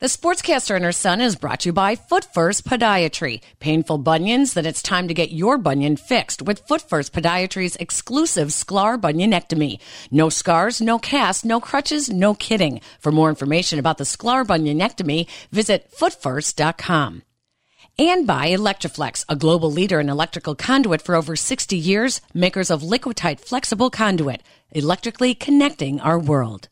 The Sportscaster and her son is brought to you by Foot First Podiatry. Painful bunions? Then it's time to get your bunion fixed with Foot First Podiatry's exclusive Sklar bunionectomy. No scars, no cast, no crutches, no kidding. For more information about the Sklar bunionectomy, visit footfirst.com. And by Electri-Flex, a global leader in electrical conduit for over 60 years, makers of Liquatite flexible conduit, electrically connecting our world.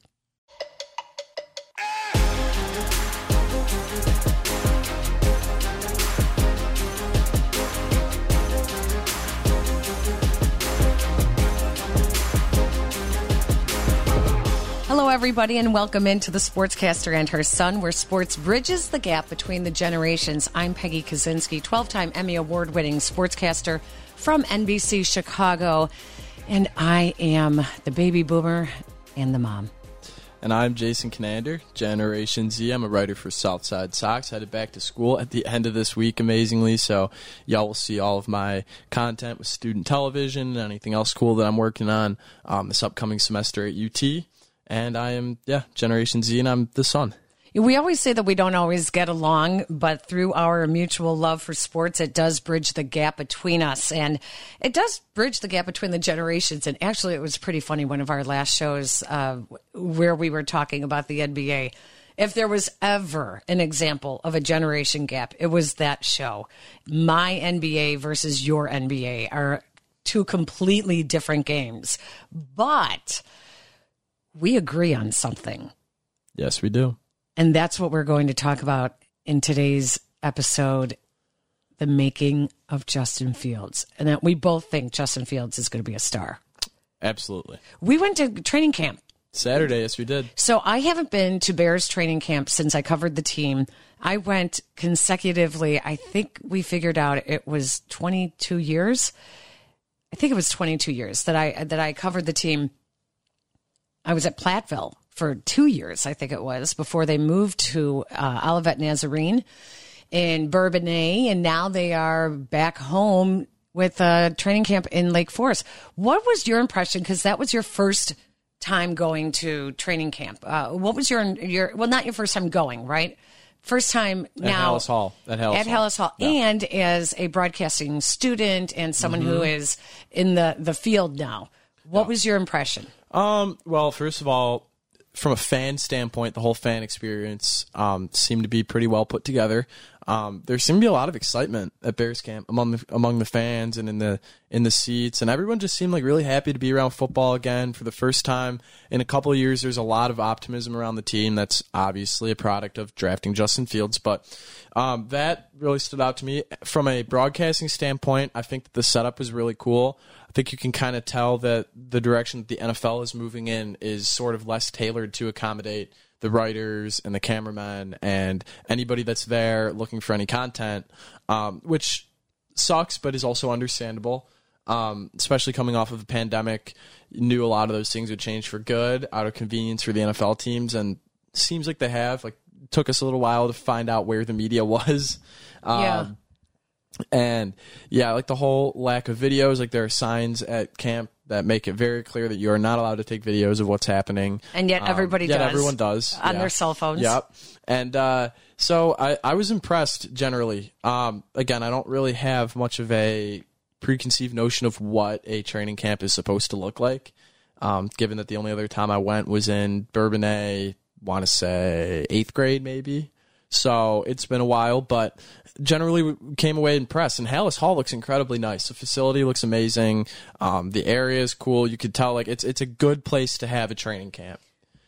Everybody, and welcome into the Sportscaster and her son, where sports bridges the gap between the generations. I'm Peggy Kusinski, 12 time Emmy Award winning sportscaster from NBC Chicago, and I am the baby boomer and the mom. And I'm Jason Conander, Generation Z. I'm a writer for Southside Sox. Headed back to school at the end of this week, amazingly. So, y'all will see all of my content with student television and anything else cool that I'm working on um, this upcoming semester at UT and I am yeah Generation Z, and I'm the son. We always say that we don't always get along, but through our mutual love for sports, it does bridge the gap between us. And it does bridge the gap between the generations. And actually, it was pretty funny. One of our last shows uh, where we were talking about the NBA. If there was ever an example of a generation gap, it was that show. My NBA versus your NBA are two completely different games. But we agree on something. Yes, we do. And that's what we're going to talk about in today's episode the making of Justin Fields. And that we both think Justin Fields is going to be a star. Absolutely. We went to training camp. Saturday, yes, we did. So I haven't been to Bears training camp since I covered the team. I went consecutively. I think we figured out it was 22 years. I think it was 22 years that I that I covered the team I was at Platteville for two years, I think it was, before they moved to uh, Olivet Nazarene in Bourbonnais, and now they are back home with a training camp in Lake Forest. What was your impression? Because that was your first time going to training camp. Uh, what was your your well, not your first time going, right? First time now at now Halas Hall at Halas at Hall, Hall. Yeah. and as a broadcasting student and someone who Mm-hmm. is in the the field now. What was your impression? Um, well, first of all, from a fan standpoint, the whole fan experience um, seemed to be pretty well put together. Um, there seemed to be a lot of excitement at Bears camp among the among the fans and in the in the seats, and everyone just seemed like really happy to be around football again for the first time in a couple of years. There's a lot of optimism around the team. That's obviously a product of drafting Justin Fields, but um, that really stood out to me from a broadcasting standpoint. I think that the setup was really cool. I think you can kind of tell that the direction that the NFL is moving in is sort of less tailored to accommodate the writers and the cameramen and anybody that's there looking for any content, um, which sucks, but is also understandable. Um, especially coming off of the pandemic, knew a lot of those things would change for good out of convenience for the NFL teams, and seems like they have. Like, took us a little while to find out where the media was. Um, Yeah. And yeah, like the whole lack of videos, like there are signs at camp that make it very clear that you are not allowed to take videos of what's happening. And yet Um, everybody yet does. everyone does On yeah. their cell phones. Yep. And uh, so I, I was impressed generally. Um, again, I don't really have much of a preconceived notion of what a training camp is supposed to look like. Um, given that the only other time I went was in Bourbonnais, want to say eighth grade maybe. So it's been a while, but generally we came away impressed. And Halas Hall looks incredibly nice. The facility looks amazing. Um, the area is cool. You could tell like it's it's a good place to have a training camp.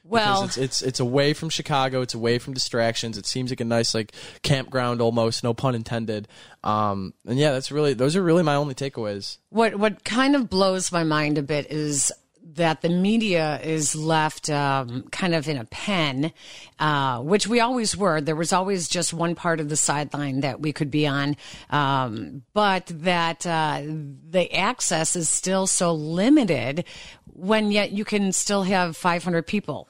Well, Because it's, it's it's away from Chicago. It's away from distractions. It seems like a nice like campground almost. No pun intended. Um, and yeah, that's really those are really my only takeaways. what what kind of blows my mind a bit is that the media is left um, kind of in a pen, uh, which we always were. There was always just one part of the sideline that we could be on, um, but that uh, the access is still so limited. When yet you can still have 500 people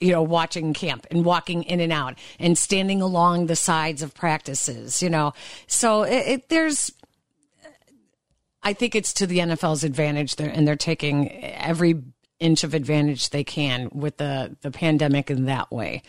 you know, watching camp and walking in and out and standing along the sides of practices, you know. So it, it, there's, I think it's to the NFL's advantage there, and they're taking every inch of advantage they can with the, the pandemic in that way.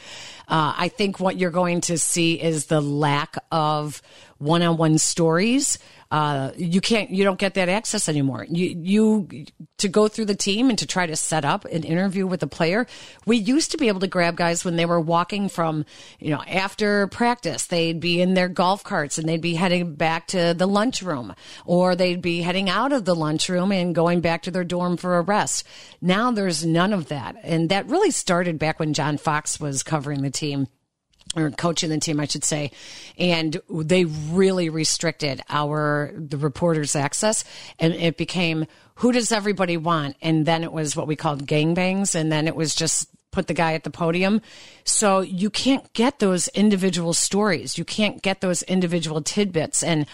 Uh, I think what you're going to see is the lack of one on one stories. Uh, you can't, you don't get that access anymore. You, you, to go through the team and to try to set up an interview with a player. We used to be able to grab guys when they were walking from, you know, after practice, they'd be in their golf carts and they'd be heading back to the lunchroom or they'd be heading out of the lunchroom and going back to their dorm for a rest. Now there's none of that. And that really started back when John Fox was covering the team or coaching the team, I should say, and they really restricted our the reporters' access, and it became who does everybody want, and then it was what we called gangbangs, and then it was just put the guy at the podium. So you can't get those individual stories, you can't get those individual tidbits, and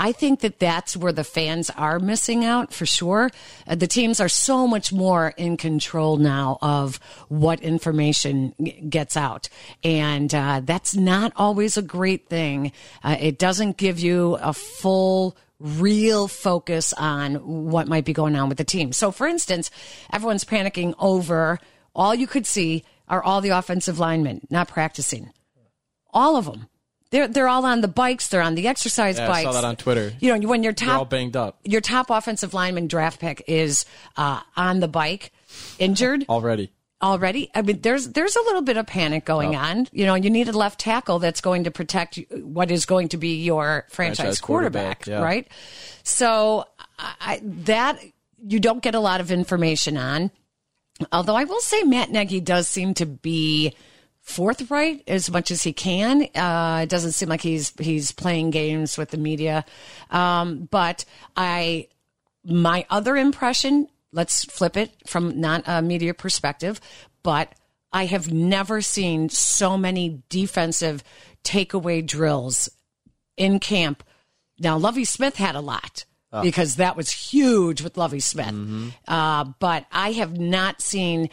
I think that that's where the fans are missing out for sure. Uh, the teams are so much more in control now of what information gets out. And uh, that's not always a great thing. Uh, it doesn't give you a full real focus on what might be going on with the team. So, for instance, everyone's panicking over all you could see are all the offensive linemen not practicing. All of them. They're they're all on the bikes. They're on the exercise Yeah, bikes. I saw that on Twitter. You know, when your They're all banged up your top offensive lineman draft pick is uh, on the bike, injured already. already. I mean, there's there's a little bit of panic going on. You know, you need a left tackle that's going to protect what is going to be your franchise, Franchise quarterback, quarterback, yeah. right? So I, that you don't get a lot of information on. Although I will say Matt Nagy does seem to be forthright as much as he can. Uh, it doesn't seem like he's he's playing games with the media. Um, but I, my other impression, let's flip it from not a media perspective, but I have never seen so many defensive takeaway drills in camp. Now, Lovie Smith had a lot because that was huge with Lovie Smith. Uh, but I have not seen,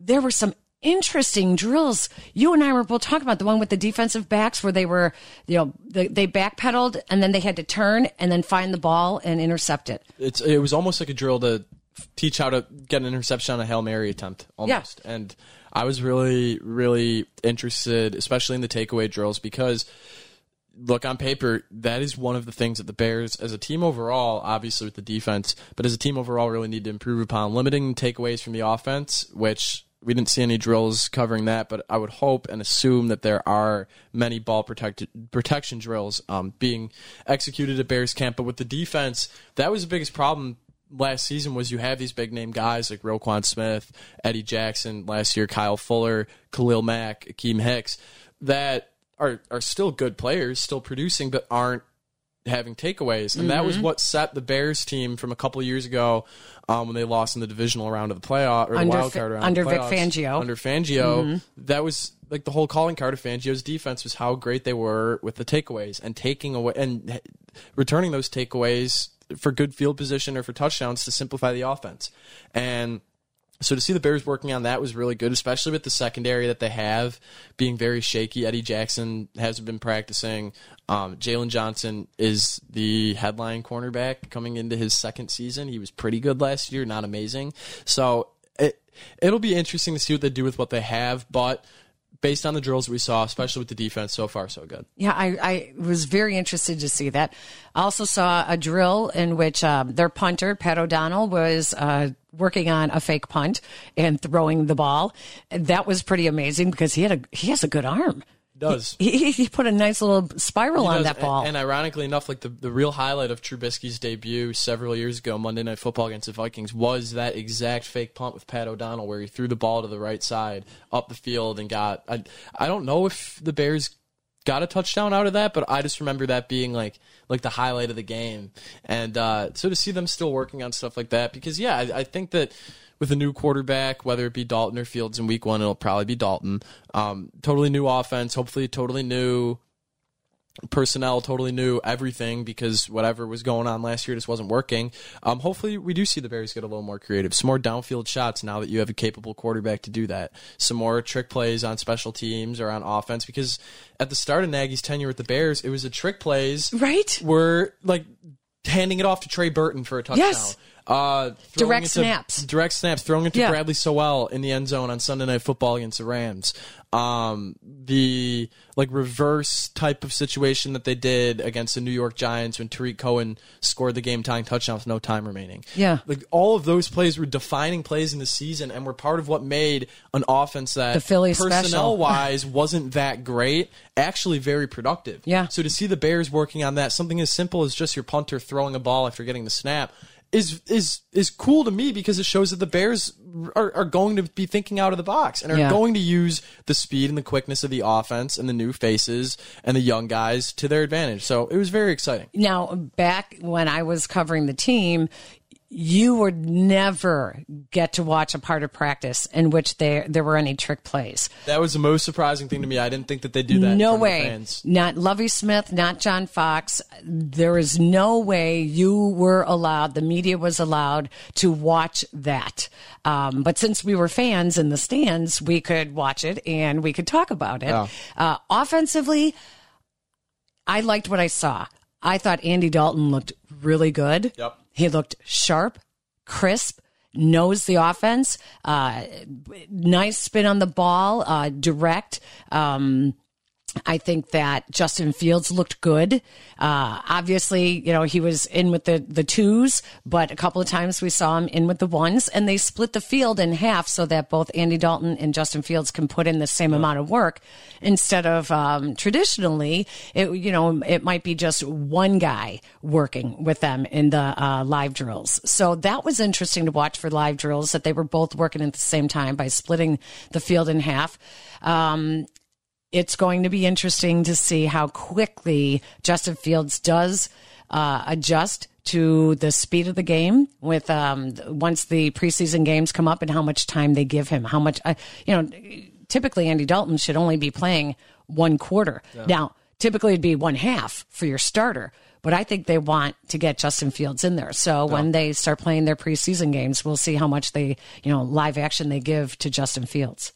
there were some interesting drills. You and I were both talking about the one with the defensive backs where they were, you know, they, they backpedaled and then they had to turn and then find the ball and intercept it. It's it was almost like a drill to teach how to get an interception on a hail mary attempt almost. And I was really really interested, especially in the takeaway drills, because look on paper that is one of the things that the Bears, as a team overall, obviously with the defense, but as a team overall, really need to improve upon limiting takeaways from the offense, which. We didn't see any drills covering that, but I would hope and assume that there are many ball protection drills um, being executed at Bears camp. But with the defense, that was the biggest problem last season was you have these big name guys like Roquan Smith, Eddie Jackson last year, Kyle Fuller, Khalil Mack, Akiem Hicks, that are are still good players, still producing, but aren't having takeaways. And that was what set the Bears team from a couple of years ago um, when they lost in the divisional round of the playoff or the Under wild card round. under of the Vic. Fangio. Under Fangio, that was like the whole calling card of Fangio's defense was how great they were with the takeaways and taking away and returning those takeaways for good field position or for touchdowns to simplify the offense. And so to see the Bears working on that was really good, especially with the secondary that they have being very shaky. Eddie Jackson hasn't been practicing. Um, Jaylon Johnson is the headline cornerback coming into his second season. He was pretty good last year, not amazing. So it it'll be interesting to see what they do with what they have, but based on the drills we saw, especially with the defense, so far so good. Yeah, I, I was very interested to see that. I also saw a drill in which um, their punter, Pat O'Donnell, was uh, working on a fake punt and throwing the ball. And that was pretty amazing because he had a he has a good arm. Does He, he put a nice little spiral He on does, that and- ball. And, ironically enough, like the, the real highlight of Trubisky's debut several years ago, Monday Night Football against the Vikings, was that exact fake punt with Pat O'Donnell, where he threw the ball to the right side up the field and got. I I don't know if the Bears got a touchdown out of that, but I just remember that being like like the highlight of the game. And uh, so to see them still working on stuff like that, because yeah, I, I think that with a new quarterback, whether it be Dalton or Fields in Week One, it'll probably be Dalton. Um, totally new offense, hopefully totally new personnel totally new everything because whatever was going on last year just wasn't working. Um, hopefully, we do see the Bears get a little more creative, some more downfield shots now that you have a capable quarterback to do that. Some more trick plays on special teams or on offense because at the start of Nagy's tenure with the Bears, it was the trick plays right? were like handing it off to Trey Burton for a touchdown. Yes. Uh, Direct snaps. Direct snaps. Throwing it to Yeah. Bradley Sowell in the end zone on Sunday Night Football against the Rams. Um, the like reverse type of situation that they did against the New York Giants when Tarik Cohen scored the game tying touchdown with no time remaining. Yeah. Like all of those plays were defining plays in the season and were part of what made an offense that The Philly personnel wise wasn't that great, actually very productive. Yeah. So to see the Bears working on that, something as simple as just your punter throwing a ball after getting the snap, is is is cool to me because it shows that the Bears are, are going to be thinking out of the box and are Yeah. going to use the speed and the quickness of the offense and the new faces and the young guys to their advantage. So it was very exciting. Now, back when I was covering the team, you would never get to watch a part of practice in which there there were any trick plays. That was the most surprising thing to me. I didn't think that they do that. no way. Not Lovie Smith, not John Fox. There is no way you were allowed, the media was allowed to watch that. Um, but since we were fans in the stands, we could watch it and we could talk about it. Yeah. Uh, offensively, I liked what I saw. I thought Andy Dalton looked really good. Yep. He looked sharp, crisp, knows the offense, uh, nice spin on the ball, uh, direct. Um, I think that Justin Fields looked good. Uh, obviously, you know, he was in with the, the twos, but a couple of times we saw him in with the ones, and they split the field in half so that both Andy Dalton and Justin Fields can put in the same amount of work instead of um, traditionally, it, you know, it might be just one guy working with them in the uh, live drills. So that was interesting to watch for live drills that they were both working at the same time by splitting the field in half. Um, it's going to be interesting to see how quickly Justin Fields does uh, adjust to the speed of the game with um, once the preseason games come up and how much time they give him. How much, uh, you know, typically Andy Dalton should only be playing one quarter. Now, typically it'd be one half for your starter. But I think they want to get Justin Fields in there. So when they start playing their preseason games, we'll see how much they, you know, live action they give to Justin Fields.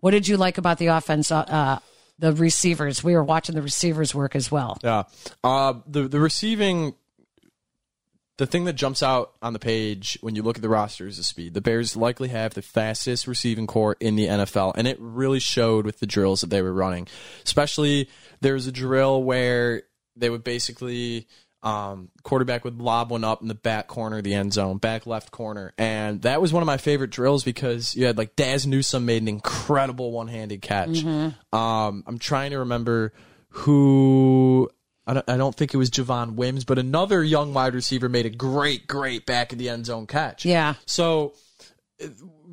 What did you like about the offense? Uh, uh, the receivers. We were watching the receivers work as well. Yeah. Uh, the the receiving the thing that jumps out on the page when you look at the roster is the speed. The Bears likely have the fastest receiving corps in the NFL, and it really showed with the drills that they were running. Especially there was a drill where they would basically um, quarterback would lob one up in the back corner of the end zone, back left corner, and that was one of my favorite drills because you had like Dazz Newsome made an incredible one-handed catch. Um, I'm trying to remember who. I don't, I don't think it was Javon Wims, but another young wide receiver made a great, great back of the end zone catch. Yeah. So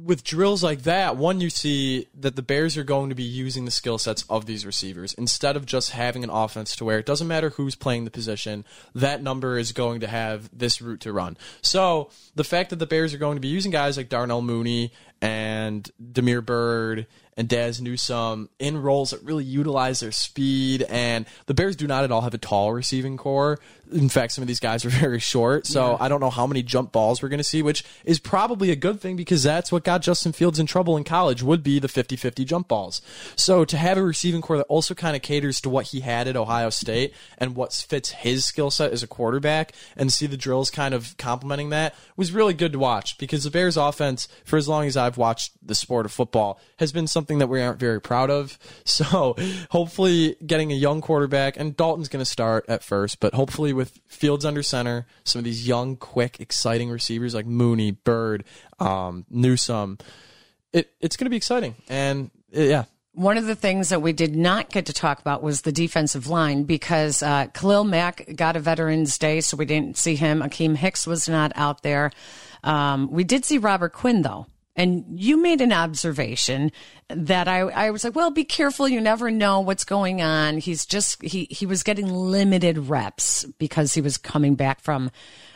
with drills like that, one you see that the Bears are going to be using the skill sets of these receivers instead of just having an offense to where it doesn't matter who's playing the position, that number is going to have this route to run. So the fact that the Bears are going to be using guys like Darnell Mooney and Damiere Byrd and Dazz Newsome in roles that really utilize their speed. And the Bears do not at all have a tall receiving corps. In fact, some of these guys are very short. So I don't know how many jump balls we're going to see, which is probably a good thing because that's what got Justin Fields in trouble in college would be the 50-50 jump balls. So to have a receiving corps that also kind of caters to what he had at Ohio State and what fits his skill set as a quarterback and see the drills kind of complementing that was really good to watch because the Bears offense, for as long as I've watched the sport of football, has been something that we aren't very proud of. So hopefully getting a young quarterback and Dalton's going to start at first, but hopefully with Fields under center, some of these young, quick, exciting receivers like Mooney, Byrd, um, Newsome, it, it's going to be exciting. And yeah, One of the things that we did not get to talk about was the defensive line because uh, Khalil Mack got a Veterans Day, so we didn't see him. Akiem Hicks was not out there. Um, we did see Robert Quinn, though. And you made an observation that I, I was like, well, be careful. You never know what's going on. He's just, he, he was getting limited reps because he was coming back from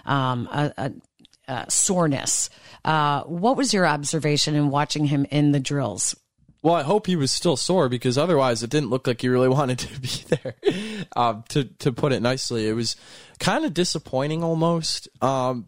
um, a, a, a soreness. Uh, what was your observation in watching him in the drills? Well, I hope he was still sore because otherwise it didn't look like he really wanted to be there. Um, to to put it nicely, it was kind of disappointing almost. Um,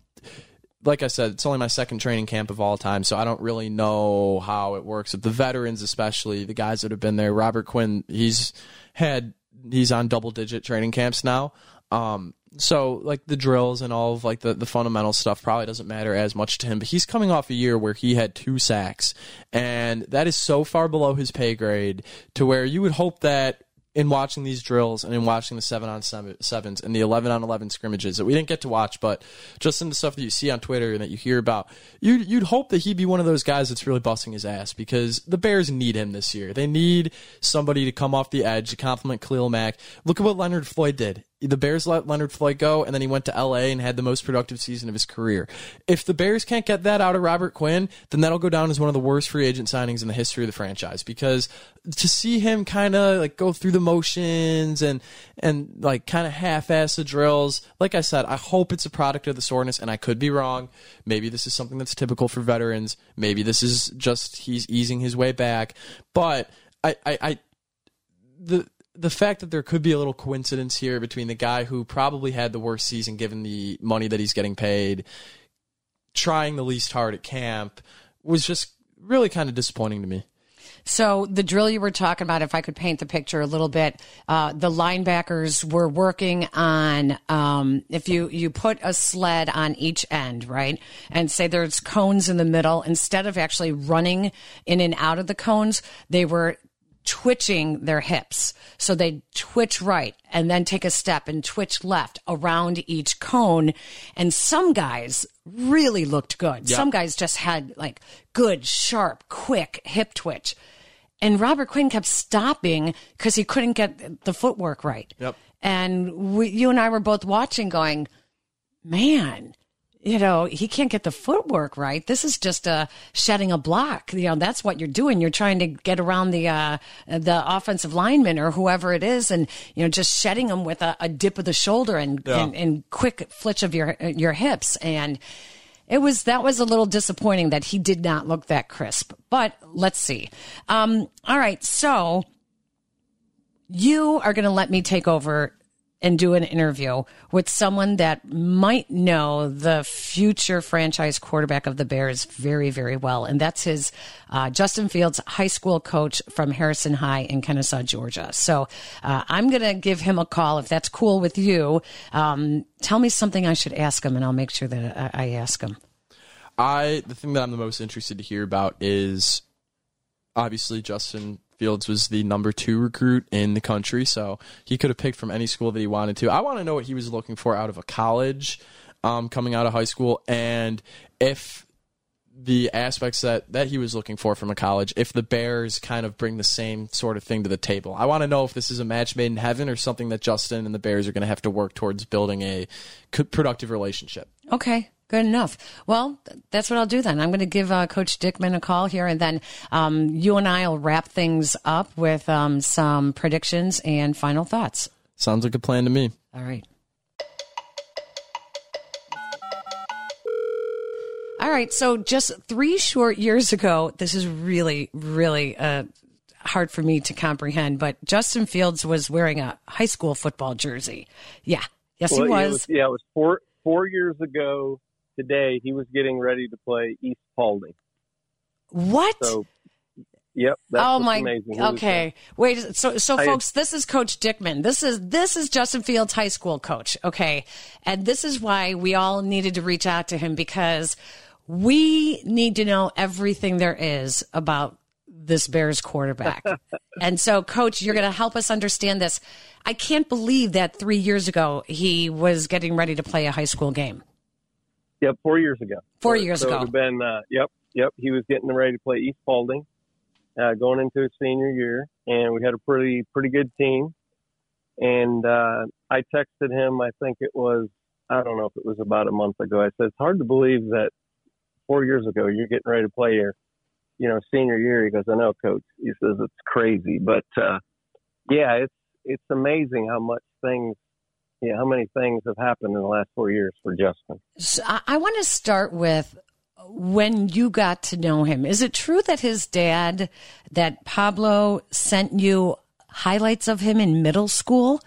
like I said, it's only my second training camp of all time, so I don't really know how it works. With the veterans, especially the guys that have been there, Robert Quinn, he's had he's on double digit training camps now. Um, so like the drills and all of like the, the fundamental stuff probably doesn't matter as much to him but he's coming off a year where he had two sacks and that is so far below his pay grade to where you would hope that in watching these drills and in watching the seven on sevens and the 11 on 11 scrimmages that we didn't get to watch, but just in the stuff that you see on Twitter and that you hear about, you'd, you'd hope that he'd be one of those guys that's really busting his ass because the Bears need him this year. They need somebody to come off the edge to complement Khalil Mack. Look at what Leonard Floyd did the Bears let Leonard Floyd go, and then he went to LA and had the most productive season of his career. If the Bears can't get that out of Robert Quinn, then that'll go down as one of the worst free agent signings in the history of the franchise. Because to see him kind of like go through the motions and and like kind of half-ass the drills, like I said, I hope it's a product of the soreness, and I could be wrong. Maybe this is something that's typical for veterans. Maybe this is just he's easing his way back. But I, I, I the the fact that there could be a little coincidence here between the guy who probably had the worst season given the money that he's getting paid, trying the least hard at camp, was just really kind of disappointing to me. So the drill you were talking about, if I could paint the picture a little bit, uh, the linebackers were working on um, if you you put a sled on each end, right, and say there's cones in the middle. Instead of actually running in and out of the cones, they were twitching their hips. So they twitch right and then take a step and twitch left around each cone. And some guys really looked good. Yep. Some guys just had like good, sharp, quick hip twitch. And Robert Quinn kept stopping because he couldn't get the footwork right. Yep. And we, you and I were both watching going, man, you know, he can't get the footwork right. This is just a shedding a block. You know, that's what you're doing. You're trying to get around the uh, the offensive lineman or whoever it is, and you know, just shedding them with a, a dip of the shoulder and, yeah. and, and quick flitch of your your hips. And it was that was a little disappointing that he did not look that crisp. But let's see. Um, all right, so you are going to let me take over and do an interview with someone that might know the future franchise quarterback of the Bears very, very well. And that's his uh, Justin Fields, high school coach from Harrison High in Kennesaw, Georgia. So uh, I'm going to give him a call if that's cool with you. Um, tell me something I should ask him, and I'll make sure that I, I ask him. I the thing that I'm the most interested to hear about is obviously Justin Fields was the number two recruit in the country, so he could have picked from any school that he wanted to. I want to know what he was looking for out of a college, um, coming out of high school, and if the aspects that, that he was looking for from a college, if the Bears kind of bring the same sort of thing to the table. I want to know if this is a match made in heaven or something that Justin and the Bears are going to have to work towards building a productive relationship. Okay. Good enough. Well, that's what I'll do then. I'm going to give uh, Coach Dickman a call here, and then um, you and I will wrap things up with um, some predictions and final thoughts. Sounds like a plan to me. All right. All right. So just three short years ago, this is really, really uh, hard for me to comprehend, but Justin Fields was wearing a high school football jersey. Yeah. Yes, well, he was. was. Yeah, it was four four years ago today he was getting ready to play East Paulding. What? So, yep. oh my. Amazing. Okay. Wait. So, so I, folks, this is Coach Dickman. This is this is Justin Fields' high school coach. Okay, and this is why we all needed to reach out to him because we need to know everything there is about this Bears quarterback. and so, coach, you're going to help us understand this. I can't believe that three years ago he was getting ready to play a high school game. Yep, four years ago. Four years so ago. Been, uh, yep, yep. He was getting ready to play East Paulding, uh, going into his senior year, and we had a pretty pretty good team. And uh, I texted him. I think it was I don't know if it was about a month ago. I said it's hard to believe that four years ago you're getting ready to play your, you know, senior year. He goes, I know, coach. He says it's crazy, but uh, yeah, it's it's amazing how much things yeah, how many things have happened in the last four years for Justin? So I want to start with when you got to know him. Is it true that his dad, that Pablo, sent you highlights of him in middle school?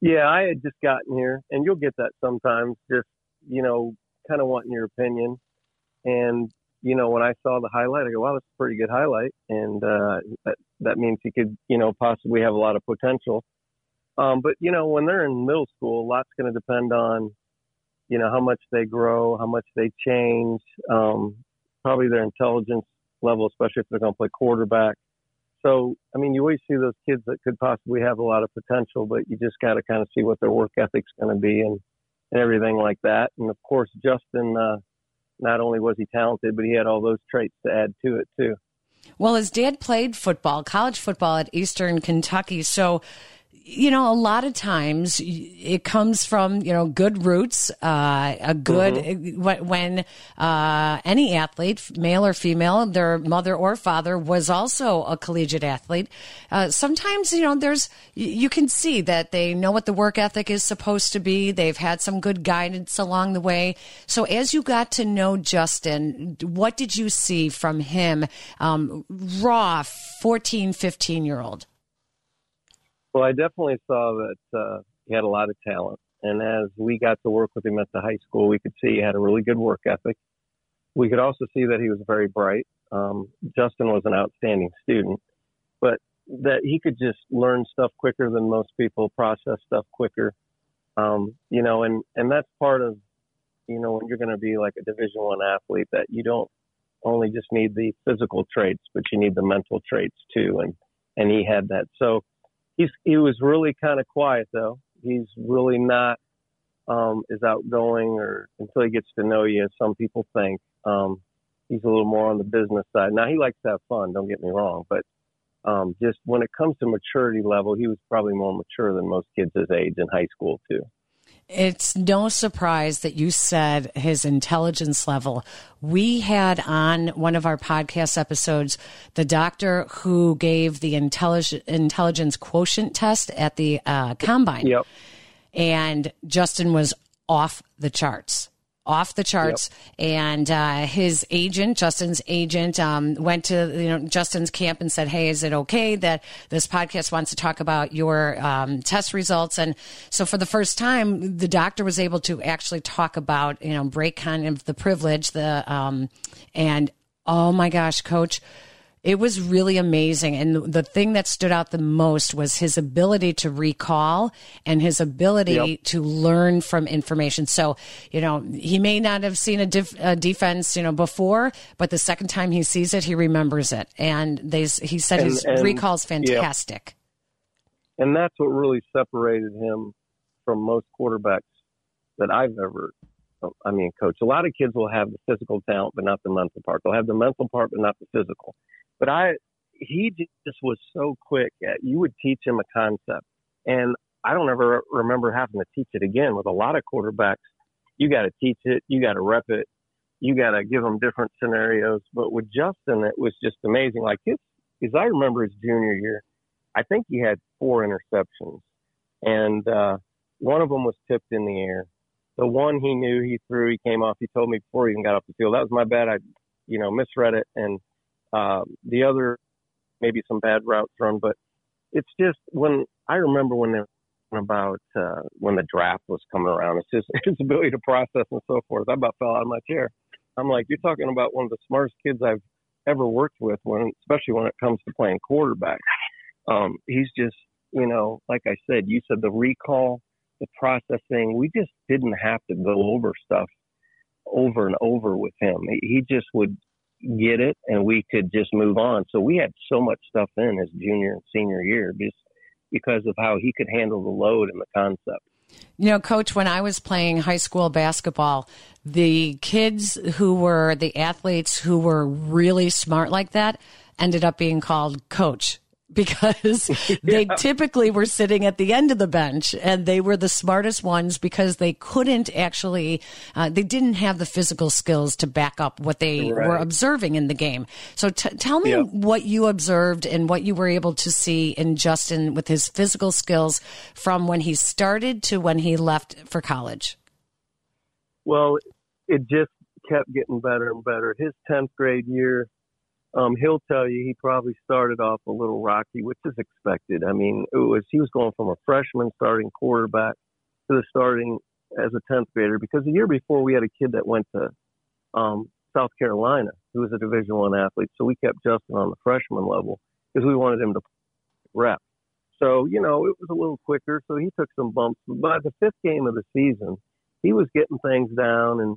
Yeah, I had just gotten here, and you'll get that sometimes. Just you know, kind of wanting your opinion, and you know, when I saw the highlight, I go, "Wow, that's a pretty good highlight," and uh, that that means he could, you know, possibly have a lot of potential Um, but you know, when they're in middle school, a lot's going to depend on, you know, how much they grow, how much they change, um, probably their intelligence level, especially if they're going to play quarterback. So, I mean, you always see those kids that could possibly have a lot of potential, but you just got to kind of see what their work ethic's going to be and, and everything like that. And of course, Justin, uh, not only was he talented, but he had all those traits to add to it too. Well, his dad played football, college football at Eastern Kentucky. So you know, a lot of times it comes from, you know, good roots, uh, a good, mm-hmm. when, uh, any athlete, male or female, their mother or father was also a collegiate athlete. Uh, sometimes, you know, there's, you can see that they know what the work ethic is supposed to be. They've had some good guidance along the way. So as you got to know Justin, what did you see from him? Um, raw 14, 15 year old. Well, I definitely saw that uh, he had a lot of talent. And as we got to work with him at the high school, we could see he had a really good work ethic. We could also see that he was very bright. Um, Justin was an outstanding student, but that he could just learn stuff quicker than most people, process stuff quicker. Um, you know, and, and that's part of, you know, when you're going to be like a division one athlete that you don't only just need the physical traits, but you need the mental traits too. And, and he had that. So, he's he was really kind of quiet though. He's really not um, as outgoing or until he gets to know you, as some people think. Um, he's a little more on the business side. Now he likes to have fun. Don't get me wrong, but um, just when it comes to maturity level, he was probably more mature than most kids his age in high school too. It's no surprise that you said his intelligence level. We had on one of our podcast episodes the doctor who gave the intelligence intelligence quotient test at the uh, combine. Yep. And Justin was off the charts off the charts. Yep. And uh, his agent, Justin's agent, um, went to you know Justin's camp and said, "Hey, is it okay that this podcast wants to talk about your um, test results?" And so, for the first time, the doctor was able to actually talk about you know break kind of the privilege, the um, and oh my gosh, coach it was really amazing. And the thing that stood out the most was his ability to recall and his ability yep. to learn from information. So, you know, he may not have seen a, dif- a, defense, you know, before, but the second time he sees it, he remembers it. And they, he said and, his and, recall's fantastic. Yep. And that's what really separated him from most quarterbacks that I've ever I mean, coach. A lot of kids will have the physical talent, but not the mental part. They'll have the mental part, but not the physical. But I, he just was so quick. At, you would teach him a concept, and I don't ever remember having to teach it again. With a lot of quarterbacks, you got to teach it, you got to rep it, you got to give them different scenarios. But with Justin, it was just amazing. Like his, as I remember his junior year, I think he had four interceptions, and uh, one of them was tipped in the air. The one he knew he threw, he came off. He told me before he even got off the field. That was my bad. I, you know, misread it and um, the other, maybe some bad routes run, but it's just when I remember when they're about uh, when the draft was coming around. It's just his ability to process and so forth. I about fell out of my chair. I'm like, you're talking about one of the smartest kids I've ever worked with, when especially when it comes to playing quarterback. Um, he's just, you know, like I said, you said the recall, the processing. We just didn't have to go over stuff over and over with him. He just would get it and we could just move on. So we had so much stuff in his junior and senior year just because of how he could handle the load and the concept. You know, coach, when I was playing high school basketball, the kids who were the athletes who were really smart like that ended up being called coach because yeah. they typically were sitting at the end of the bench and they were the smartest ones because they couldn't actually, uh, they didn't have the physical skills to back up what they right. were observing in the game. So t- tell me yep. what you observed and what you were able to see in Justin with his physical skills from when he started to when he left for college. Well, it just kept getting better and better. His 10th grade year, um, he'll tell you he probably started off a little rocky, which is expected. I mean, it was he was going from a freshman starting quarterback to the starting as a 10th grader because the year before we had a kid that went to um, South Carolina who was a Division One athlete, so we kept Justin on the freshman level because we wanted him to rep. So, you know, it was a little quicker. So he took some bumps. By the fifth game of the season, he was getting things down and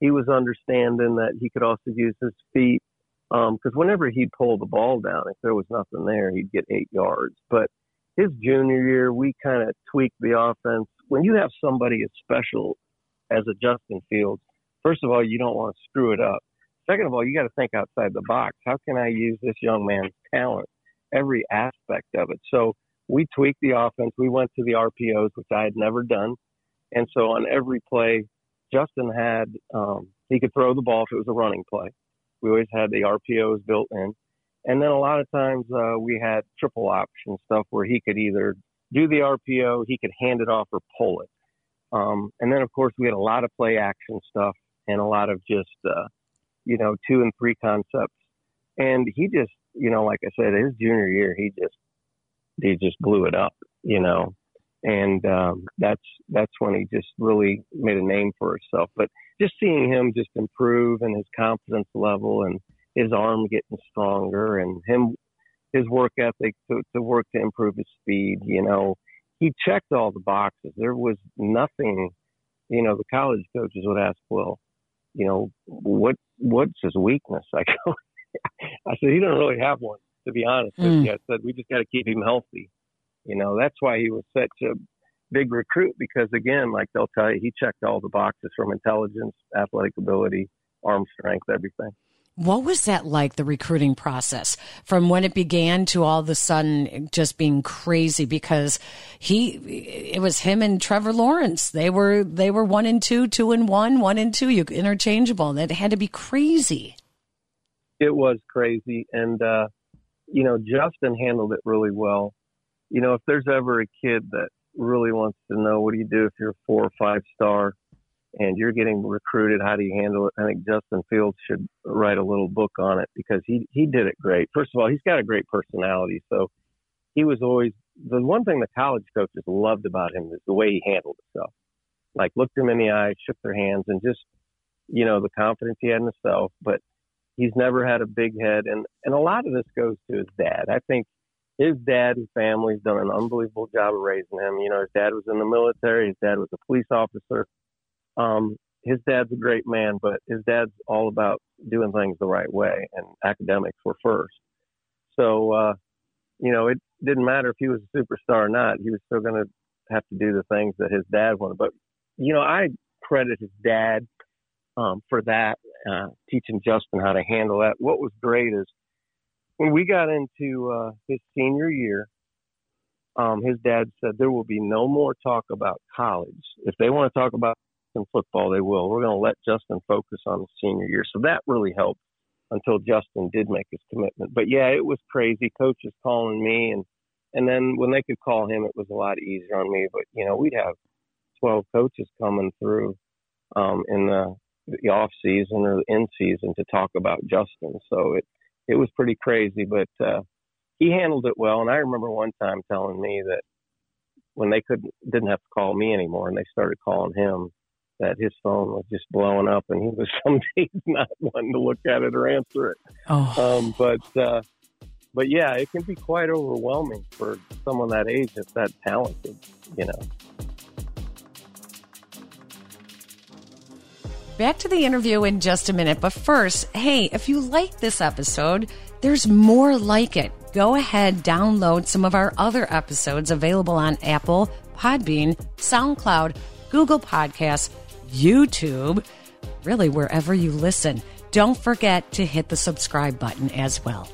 he was understanding that he could also use his feet. Because um, whenever he'd pull the ball down, if there was nothing there, he'd get eight yards. But his junior year, we kind of tweaked the offense. When you have somebody as special as a Justin Fields, first of all, you don't want to screw it up. Second of all, you got to think outside the box. How can I use this young man's talent? Every aspect of it. So we tweaked the offense. We went to the RPOs, which I had never done. And so on every play, Justin had, um, he could throw the ball if it was a running play. We always had the RPOs built in. And then a lot of times uh, we had triple option stuff where he could either do the RPO, he could hand it off or pull it. Um, and then of course we had a lot of play action stuff and a lot of just, uh, you know, two and three concepts. And he just, you know, like I said, his junior year, he just, he just blew it up, you know, and um, that's that's when he just really made a name for himself. But just seeing him just improve and his confidence level and his arm getting stronger and him his work ethic to, to work to improve his speed, you know, he checked all the boxes. There was nothing, you know, the college coaches would ask, well, you know, what what's his weakness? I go, I said he don't really have one to be honest mm. with you. I said we just got to keep him healthy. You know, that's why he was such a big recruit because again, like they'll tell you, he checked all the boxes from intelligence, athletic ability, arm strength, everything. What was that like, the recruiting process from when it began to all of a sudden just being crazy because he, it was him and Trevor Lawrence. They were, they were one and two, two and one, one and two, you interchangeable. That had to be crazy. It was crazy. And, uh, you know, Justin handled it really well. You know, if there's ever a kid that really wants to know what do you do if you're a four or five star and you're getting recruited, how do you handle it? I think Justin Fields should write a little book on it because he he did it great. First of all, he's got a great personality, so he was always the one thing the college coaches loved about him is the way he handled himself. Like looked him in the eye, shook their hands, and just you know the confidence he had in himself. But he's never had a big head, and and a lot of this goes to his dad. I think his dad and family's done an unbelievable job of raising him. You know, his dad was in the military, his dad was a police officer. Um, his dad's a great man, but his dad's all about doing things the right way, and academics were first. So, uh, you know, it didn't matter if he was a superstar or not. He was still going to have to do the things that his dad wanted. But, you know, I credit his dad um, for that, uh, teaching Justin how to handle that. What was great is when we got into uh, his senior year, um, his dad said there will be no more talk about college. If they want to talk about football, they will. We're going to let Justin focus on his senior year. So that really helped until Justin did make his commitment. But yeah, it was crazy. Coaches calling me and and then when they could call him, it was a lot easier on me. But you know, we'd have twelve coaches coming through um, in the the off season or the in season to talk about Justin. So it it was pretty crazy, but uh, he handled it well. And I remember one time telling me that when they couldn't didn't have to call me anymore, and they started calling him, that his phone was just blowing up, and he was some days not wanting to look at it or answer it. Oh. Um, but uh, but yeah, it can be quite overwhelming for someone that age that's that talented, you know. Back to the interview in just a minute, but first, hey, if you like this episode, there's more like it. Go ahead, download some of our other episodes available on Apple, Podbean, SoundCloud, Google Podcasts, YouTube, really wherever you listen. Don't forget to hit the subscribe button as well.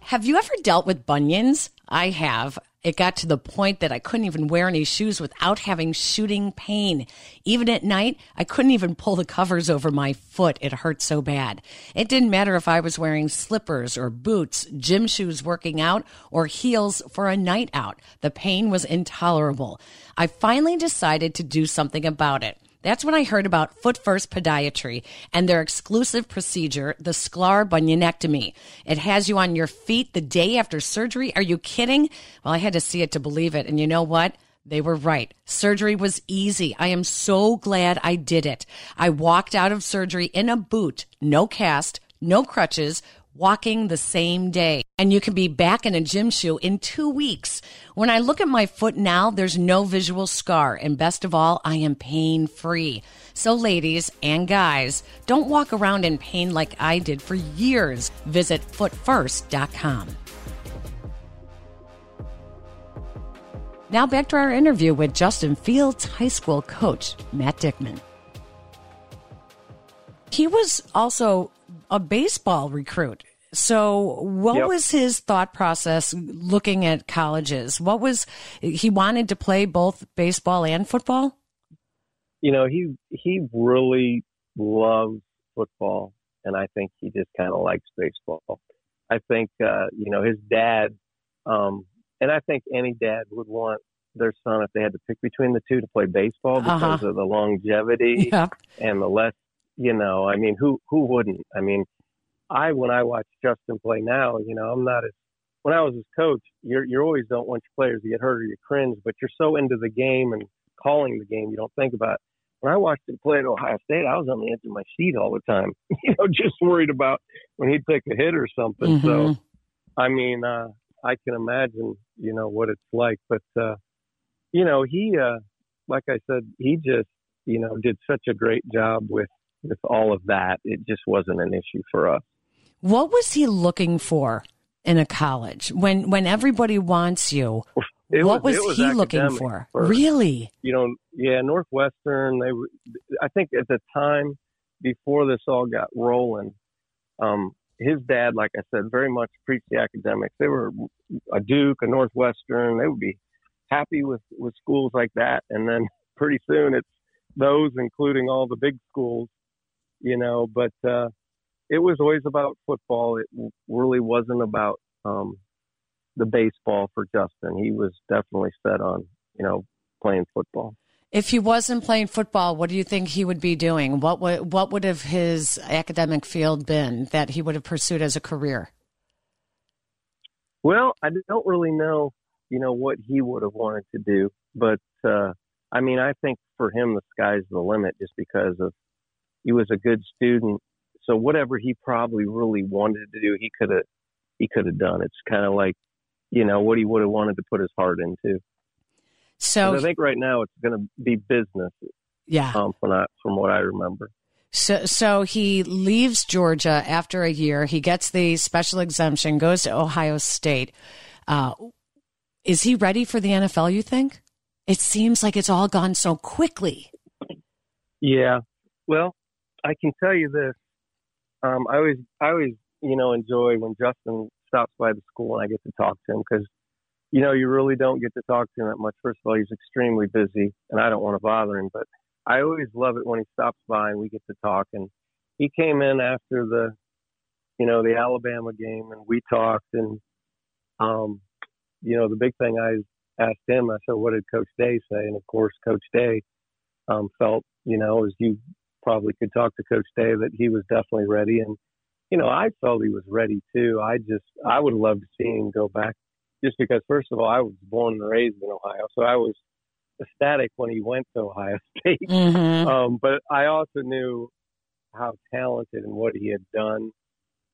Have you ever dealt with bunions? I have it got to the point that I couldn't even wear any shoes without having shooting pain. Even at night, I couldn't even pull the covers over my foot. It hurt so bad. It didn't matter if I was wearing slippers or boots, gym shoes working out, or heels for a night out. The pain was intolerable. I finally decided to do something about it. That's when I heard about Foot First Podiatry and their exclusive procedure, the Sklar bunionectomy. It has you on your feet the day after surgery. Are you kidding? Well, I had to see it to believe it. And you know what? They were right. Surgery was easy. I am so glad I did it. I walked out of surgery in a boot, no cast, no crutches, walking the same day. And you can be back in a gym shoe in two weeks. When I look at my foot now, there's no visual scar. And best of all, I am pain free. So, ladies and guys, don't walk around in pain like I did for years. Visit footfirst.com. Now, back to our interview with Justin Fields High School coach, Matt Dickman. He was also a baseball recruit. So, what yep. was his thought process looking at colleges? What was he wanted to play both baseball and football? You know, he he really loves football, and I think he just kind of likes baseball. I think uh, you know his dad, um, and I think any dad would want their son if they had to pick between the two to play baseball uh-huh. because uh-huh. of the longevity and the less you know, I mean, who who wouldn't? I mean, I when I watch Justin play now, you know, I'm not as when I was his coach, you're you always don't want your players to get hurt or you cringe, but you're so into the game and calling the game, you don't think about. It. When I watched him play at Ohio State, I was on the edge of my seat all the time, you know, just worried about when he'd take a hit or something. Mm-hmm. So, I mean, uh, I can imagine, you know, what it's like. But, uh, you know, he, uh, like I said, he just, you know, did such a great job with with all of that, it just wasn't an issue for us. What was he looking for in a college when when everybody wants you? What was, was, he looking for? for? Really? You know, yeah, Northwestern. They, were, I think, at the time before this all got rolling, um, his dad, like I said, very much preached the academics. They were a Duke, a Northwestern. They would be happy with with schools like that, and then pretty soon it's those, including all the big schools, you know, but uh, it was always about football. It really wasn't about um, the baseball for Justin. He was definitely set on, you know, playing football. If he wasn't playing football, what do you think he would be doing? What would what would have his academic field been that he would have pursued as a career? Well, I don't really know, you know, what he would have wanted to do, but uh, I mean, I think for him the sky's the limit just because of he was a good student. So whatever he probably really wanted to do, he could have he could have done. It's kind of like you know what he would have wanted to put his heart into. So I think right now it's going to be business. Yeah. Um, from I, from what I remember. So, so he leaves Georgia after a year. He gets the special exemption, goes to Ohio State. Uh, is he ready for the NFL? You think? It seems like it's all gone so quickly. Yeah. Well, I can tell you this. Um, I always, I always, you know, enjoy when Justin stops by the school and I get to talk to him because, you know, you really don't get to talk to him that much. First of all, he's extremely busy and I don't want to bother him, but I always love it when he stops by and we get to talk. And he came in after the, you know, the Alabama game and we talked and, um, you know, the big thing I asked him, I said, what did Coach Day say? And of course, Coach Day, um, felt, you know, as you probably could talk to Coach Day that he was definitely ready. And, you know, I felt he was ready too. I just, I would love to see him go back just because, first of all, I was born and raised in Ohio. So I was ecstatic when he went to Ohio State. Mm-hmm. Um, but I also knew how talented and what he had done.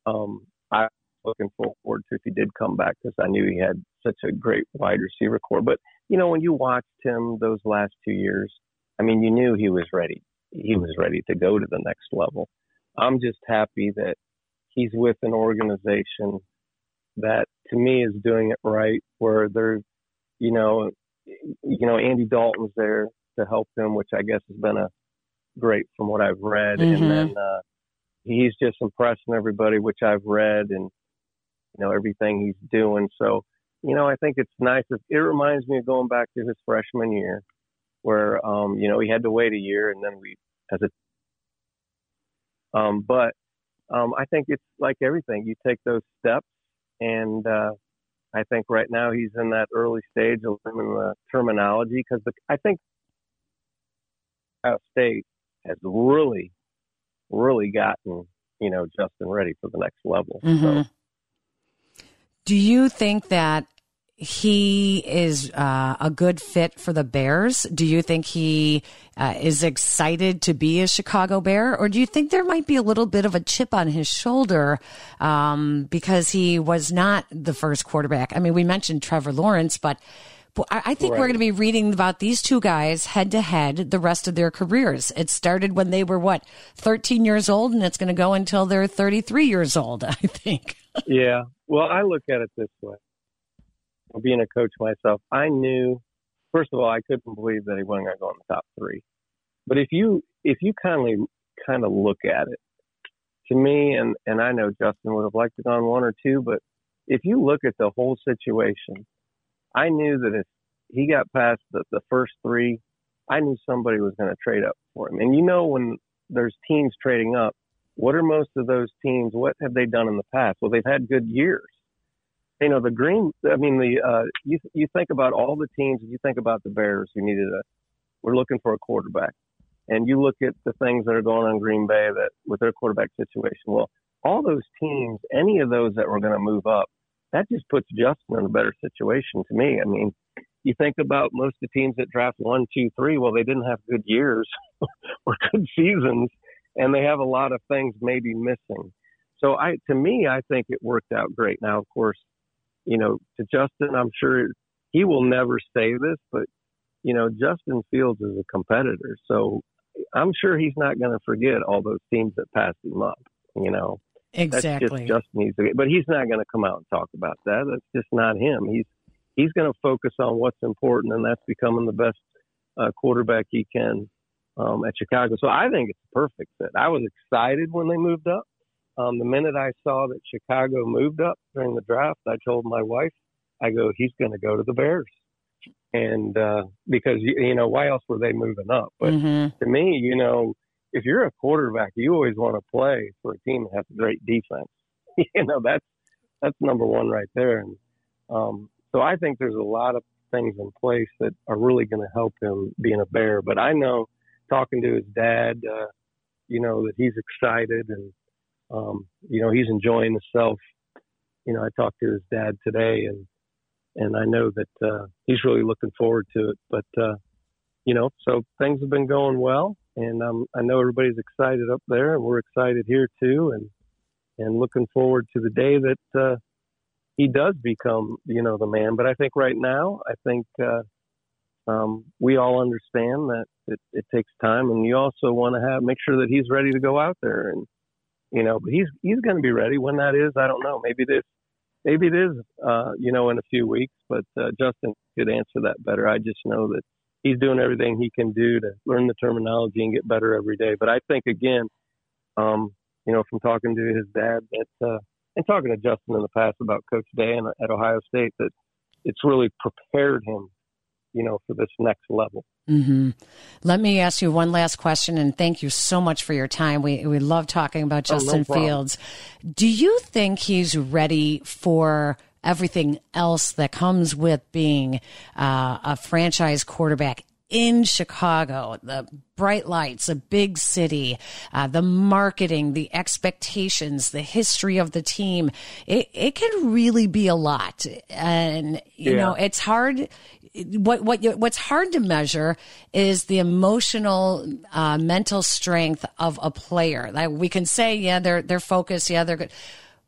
Um, I was looking forward to if he did come back because I knew he had such a great wide receiver corps. But, you know, when you watched him those last two years, I mean, you knew he was ready he was ready to go to the next level. I'm just happy that he's with an organization that to me is doing it right where they're you know you know Andy Dalton's there to help him which I guess has been a great from what I've read mm-hmm. and then uh he's just impressing everybody which I've read and you know everything he's doing so you know I think it's nice it reminds me of going back to his freshman year where um, you know he had to wait a year and then we as a um, but um, I think it's like everything. You take those steps, and uh, I think right now he's in that early stage of learning the terminology because I think Ohio State has really, really gotten you know Justin ready for the next level. Mm-hmm. So. Do you think that he is uh, a good fit for the Bears? Do you think he uh, is excited to be a Chicago Bear, or do you think there might be a little bit of a chip on his shoulder um, because he was not the first quarterback? I mean, we mentioned Trevor Lawrence, but. I think right. we're going to be reading about these two guys head to head the rest of their careers. It started when they were what, 13 years old, and it's going to go until they're 33 years old, I think. yeah. Well, I look at it this way being a coach myself, I knew first of all I couldn't believe that he wasn't going to go in the top three. But if you if you kindly kind of look at it, to me, and and I know Justin would have liked to go on one or two, but if you look at the whole situation, I knew that if he got past the, the first three, I knew somebody was going to trade up for him. And you know when there's teams trading up, what are most of those teams? What have they done in the past? Well, they've had good years you know the green i mean the uh you you think about all the teams you think about the bears who needed a we're looking for a quarterback. And you look at the things that are going on in green bay that with their quarterback situation. Well all those teams any of those that were going to move up that just puts justin in a better situation to me. I mean you think about most of the teams that draft one two three well they didn't have good years or good seasons and they have a lot of things maybe missing. So I, to me, I think it worked out great. Now, of course, you know, to Justin, I'm sure he will never say this, but you know, Justin Fields is a competitor, so I'm sure he's not going to forget all those teams that passed him up. You know, exactly. That's just Justin, He's but he's not going to come out and talk about that. That's just not him. He's he's going to focus on what's important, and that's becoming the best uh, quarterback he can um, at Chicago. So I think it's a perfect fit. I was excited when they moved up. Um, the minute I saw that Chicago moved up during the draft, I told my wife, I go, he's going to go to the Bears. And uh, because, you know, why else were they moving up? But mm-hmm. to me, you know, if you're a quarterback, you always want to play for a team that has a great defense. you know, that's that's number one right there. And um, so I think there's a lot of things in place that are really going to help him being a bear. But I know talking to his dad, uh, you know, that he's excited and um, you know, he's enjoying himself. You know, I talked to his dad today, and and I know that uh, he's really looking forward to it. But uh, you know, so things have been going well, and um, I know everybody's excited up there, and we're excited here too, and and looking forward to the day that uh, he does become, you know, the man. But I think right now, I think uh, um, we all understand that it, it takes time, and you also want to have make sure that he's ready to go out there and you know, but he's he's going to be ready when that is. I don't know. Maybe this, maybe it is, uh, you know, in a few weeks. But uh, Justin could answer that better. I just know that he's doing everything he can do to learn the terminology and get better every day. But I think again, um, you know, from talking to his dad that uh, and talking to Justin in the past about Coach Day and at Ohio State, that it's really prepared him you know, for this next level. Mm-hmm. Let me ask you one last question, and thank you so much for your time. We we love talking about Justin oh, no Fields. Do you think he's ready for everything else that comes with being uh, a franchise quarterback in Chicago, the bright lights, a big city, uh, the marketing, the expectations, the history of the team, it, it can really be a lot. And, you yeah. know, it's hard what what what's hard to measure is the emotional uh, mental strength of a player. Like we can say, yeah, they're they're focused, yeah, they're good.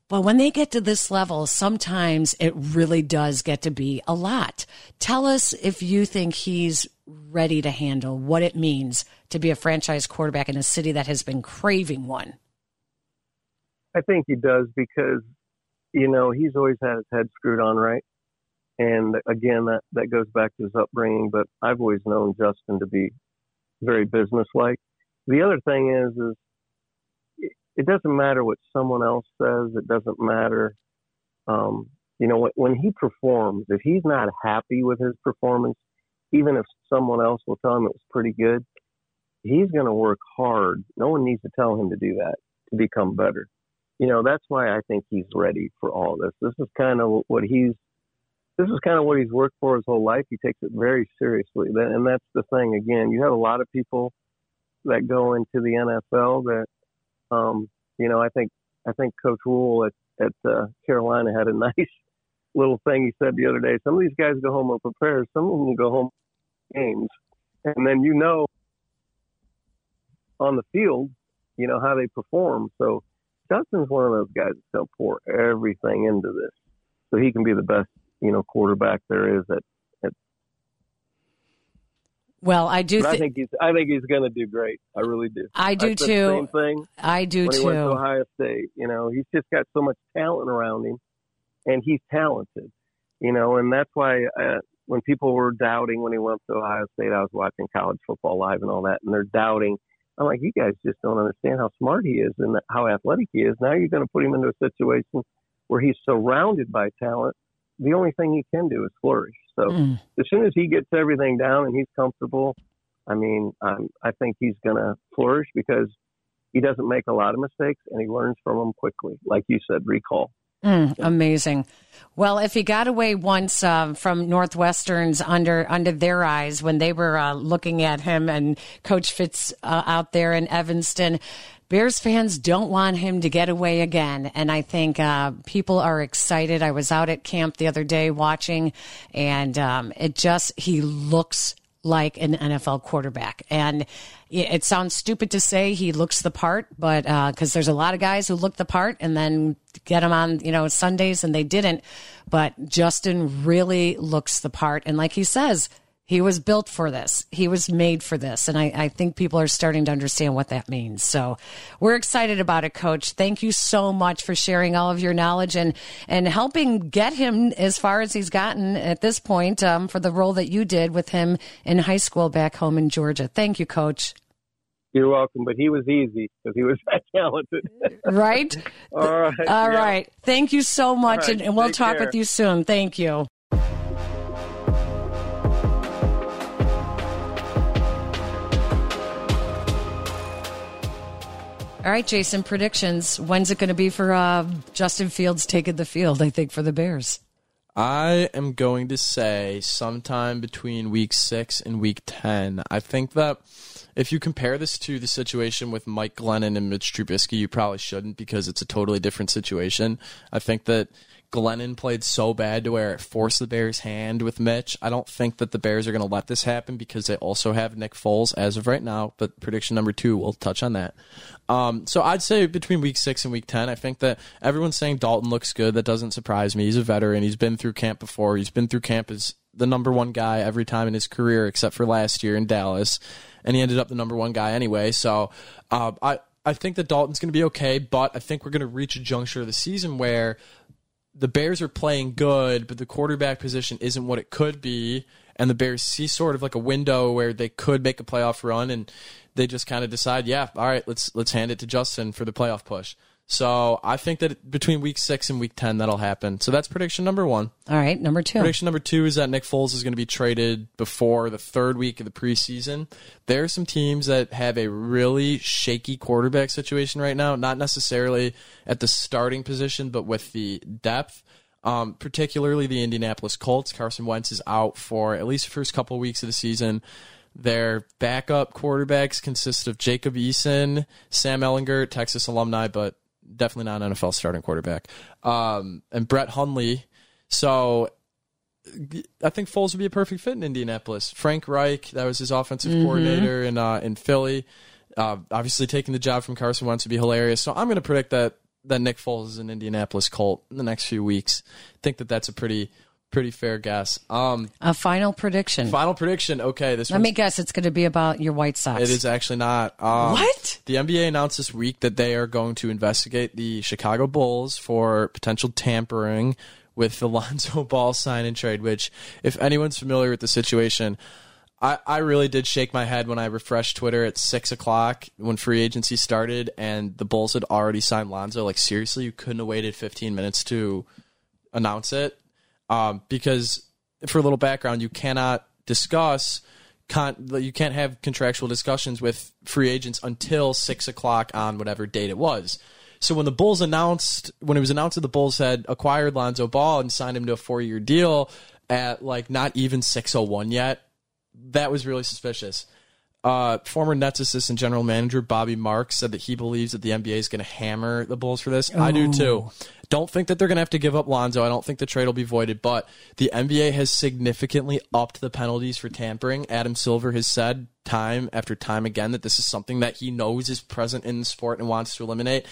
But when they get to this level, sometimes it really does get to be a lot. Tell us if you think he's ready to handle what it means to be a franchise quarterback in a city that has been craving one. I think he does because, you know, he's always had his head screwed on right. And again, that, that goes back to his upbringing, but I've always known Justin to be very businesslike. The other thing is, is it doesn't matter what someone else says. It doesn't matter, um, you know, when, when he performs, if he's not happy with his performance, even if someone else will tell him it was pretty good, he's going to work hard. No one needs to tell him to do that to become better. You know, that's why I think he's ready for all this. This is kind of what he's this is kind of what he's worked for his whole life. He takes it very seriously, and that's the thing. Again, you have a lot of people that go into the NFL that, um, you know, I think I think Coach Rhule at at uh, Carolina had a nice little thing he said the other day. Some of these guys go home and prepare. Some of them go home games, and then you know on the field, you know how they perform. So Justin's one of those guys that's going to pour everything into this, so he can be the best, you know, quarterback there is at. at well, I do. Th- I think he's. I think he's going to do great. I really do. I do I too. same thing. I do when too. he went to Ohio State, you know, he's just got so much talent around him, and he's talented, you know, and that's why uh, when people were doubting when he went to Ohio State, I was watching college football live and all that, and they're doubting I'm like, you guys just don't understand how smart he is and how athletic he is. Now you're going to put him into a situation where he's surrounded by talent. The only thing he can do is flourish. So mm. as soon as he gets everything down and he's comfortable, I mean, um, I think he's going to flourish because he doesn't make a lot of mistakes and he learns from them quickly. Like you said, recall. Mm, amazing. Well, if he got away once uh, from Northwestern's under under their eyes when they were uh, looking at him and Coach Fitz uh, out there in Evanston, Bears fans don't want him to get away again. And I think uh, people are excited. I was out at camp the other day watching, and um, it just he looks like an NFL quarterback. And it sounds stupid to say he looks the part, but because uh, there's a lot of guys who look the part and then get them on, you know, Sundays and they didn't. But Justin really looks the part. And like he says, he was built for this. He was made for this. And I, I, think people are starting to understand what that means. So we're excited about it, coach. Thank you so much for sharing all of your knowledge and, and helping get him as far as he's gotten at this point um, for the role that you did with him in high school back home in Georgia. Thank you, coach. You're welcome, but he was easy because he was that talented. right? All right. All yeah. right. Thank you so much, right, and, and, we'll talk care. with you soon. Thank you. All right, Jason, predictions. When's it going to be for uh, Justin Fields taking the field, I think, for the Bears? I am going to say sometime between week six and week 10. I think that if you compare this to the situation with Mike Glennon and Mitch Trubisky, you probably shouldn't because it's a totally different situation. I think that Glennon played so bad to where it forced the Bears' hand with Mitch. I don't think that the Bears are going to let this happen because they also have Nick Foles as of right now. But prediction number two, we'll touch on that. Um, so I'd say between week six and week 10, I think that everyone's saying Dalton looks good. That doesn't surprise me. He's a veteran. He's been through camp before. He's been through camp as the number one guy every time in his career, except for last year in Dallas. And he ended up the number one guy anyway. So uh, I, I think that Dalton's going to be okay, but I think we're going to reach a juncture of the season where the Bears are playing good, but the quarterback position isn't what it could be. And the Bears see sort of like a window where they could make a playoff run, and they just kind of decide, yeah, all right, let's let's hand it to Justin for the playoff push. So I think that between week six and week ten that'll happen. So that's prediction number one. All right, number two. Prediction number two is that Nick Foles is going to be traded before the third week of the preseason. There are some teams that have a really shaky quarterback situation right now, not necessarily at the starting position, but with the depth. Um, particularly the Indianapolis Colts. Carson Wentz is out for at least the first couple of weeks of the season. Their backup quarterbacks consist of Jacob Eason, Sam Ehlinger, Texas alumni, but definitely not an NFL starting quarterback. Um, and Brett Hundley. So I think Foles would be a perfect fit in Indianapolis. Frank Reich, that was his offensive mm-hmm. coordinator in uh, in Philly. Uh, obviously, taking the job from Carson Wentz would be hilarious. So I'm going to predict that that Nick Foles is an Indianapolis Colt in the next few weeks. I think that that's a pretty pretty fair guess. Um, a final prediction. Final prediction. Okay, this. Let me guess. It's going to be about your White Sox. It is actually not. Um, what? The NBA announced this week that they are going to investigate the Chicago Bulls for potential tampering with the Lonzo Ball sign and trade. Which, if anyone's familiar with the situation. I, I really did shake my head when I refreshed Twitter at six o'clock when free agency started and the Bulls had already signed Lonzo. Like seriously, you couldn't have waited 15 minutes to announce it um, because for a little background, you cannot discuss. Con- you can't have contractual discussions with free agents until six o'clock on whatever date it was. So when the Bulls announced, when it was announced that the Bulls had acquired Lonzo Ball and signed him to a four-year deal at like not even six oh one yet, that was really suspicious. Uh, former Nets assistant general manager Bobby Marks said that he believes that the NBA is going to hammer the Bulls for this. I do too. Don't think that they're going to have to give up Lonzo. I don't think the trade will be voided, but the NBA has significantly upped the penalties for tampering. Adam Silver has said time after time again that this is something that he knows is present in the sport and wants to eliminate.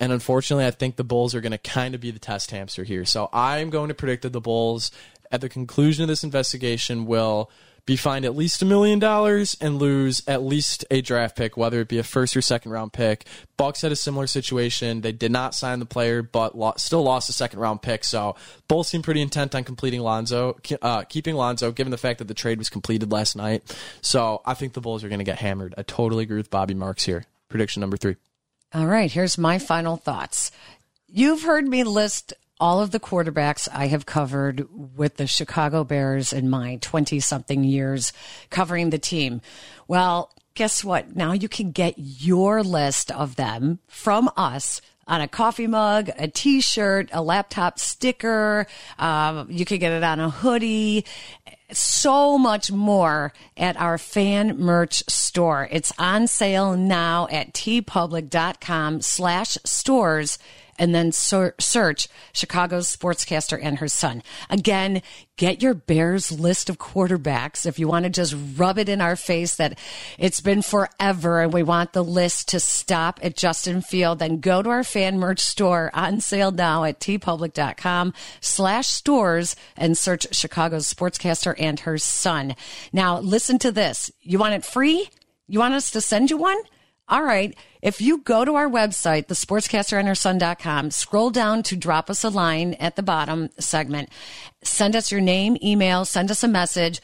And unfortunately, I think the Bulls are going to kind of be the test hamster here. So I'm going to predict that the Bulls, at the conclusion of this investigation, will be fined at least a million dollars and lose at least a draft pick, whether it be a first or second round pick. Bucks had a similar situation. They did not sign the player, but still lost a second round pick. So Bulls seem pretty intent on completing Lonzo, uh, keeping Lonzo, given the fact that the trade was completed last night. So I think the Bulls are going to get hammered. I totally agree with Bobby Marks here. Prediction number three. All right, here's my final thoughts. You've heard me list all of the quarterbacks I have covered with the Chicago Bears in my 20 something years covering the team. Well, guess what? Now you can get your list of them from us on a coffee mug, a t-shirt, a laptop sticker. Um, you can get it on a hoodie. So much more at our fan merch store. It's on sale now at teepublic.com slash stores and then search Chicago's sportscaster and her son. Again, get your Bears list of quarterbacks. If you want to just rub it in our face that it's been forever and we want the list to stop at Justin Field, then go to our fan merch store on sale now at teepublic.com slash stores and search Chicago's sportscaster and her son. Now listen to this. You want it free? You want us to send you one? All right. If you go to our website, thesportscasterandherson.com, scroll down to drop us a line at the bottom segment, send us your name, email, send us a message.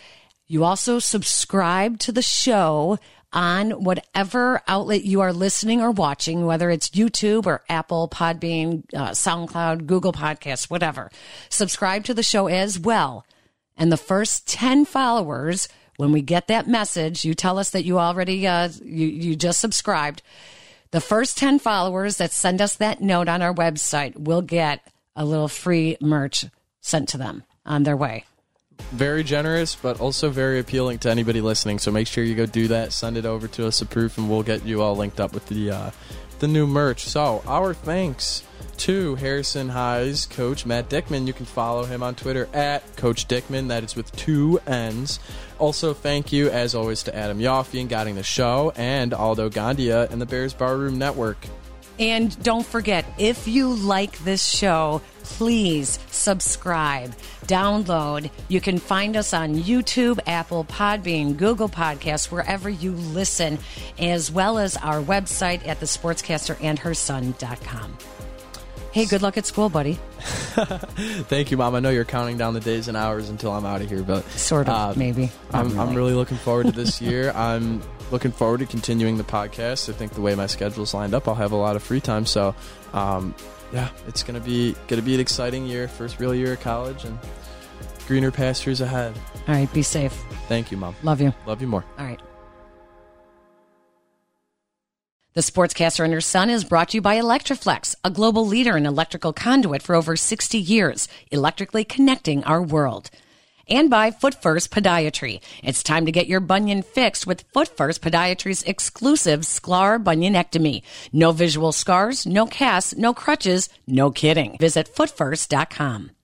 You also subscribe to the show on whatever outlet you are listening or watching, whether it's YouTube or Apple, Podbean, uh, SoundCloud, Google Podcasts, whatever. Subscribe to the show as well. And the first 10 followers when we get that message, you tell us that you already uh, you you just subscribed. The first 10 followers that send us that note on our website will get a little free merch sent to them on their way. Very generous, but also very appealing to anybody listening. So make sure you go do that. Send it over to us approve, and we'll get you all linked up with the uh, the new merch. So our thanks to Harrison High's coach, Matt Dickmann. You can follow him on Twitter at Coach Dickmann. That is with two N's. Also, thank you, as always, to Adam Yaffe and guiding the show, and Aldo Gandia and the Bears Barroom Network. And don't forget, if you like this show, please subscribe, download. You can find us on YouTube, Apple Podbean, Google Podcasts, wherever you listen, as well as our website at thesportscasterandherson.com. Hey, good luck at school, buddy. Thank you, Mom. I know you're counting down the days and hours until I'm out of here, but sort of, uh, maybe. I'm really. I'm really looking forward to this year. I'm looking forward to continuing the podcast. I think the way my schedule's lined up, I'll have a lot of free time. So, um, yeah, it's gonna be gonna be an exciting year, first real year of college, and greener pastures ahead. All right, be safe. Thank you, Mom. Love you. Love you more. All right. The Sportscaster and Her Son is brought to you by Electri-Flex, a global leader in electrical conduit for over 60 years, electrically connecting our world. And by Foot First Podiatry. It's time to get your bunion fixed with Foot First Podiatry's exclusive Sklar bunionectomy. No visual scars, no casts, no crutches, no kidding. Visit footfirst.com.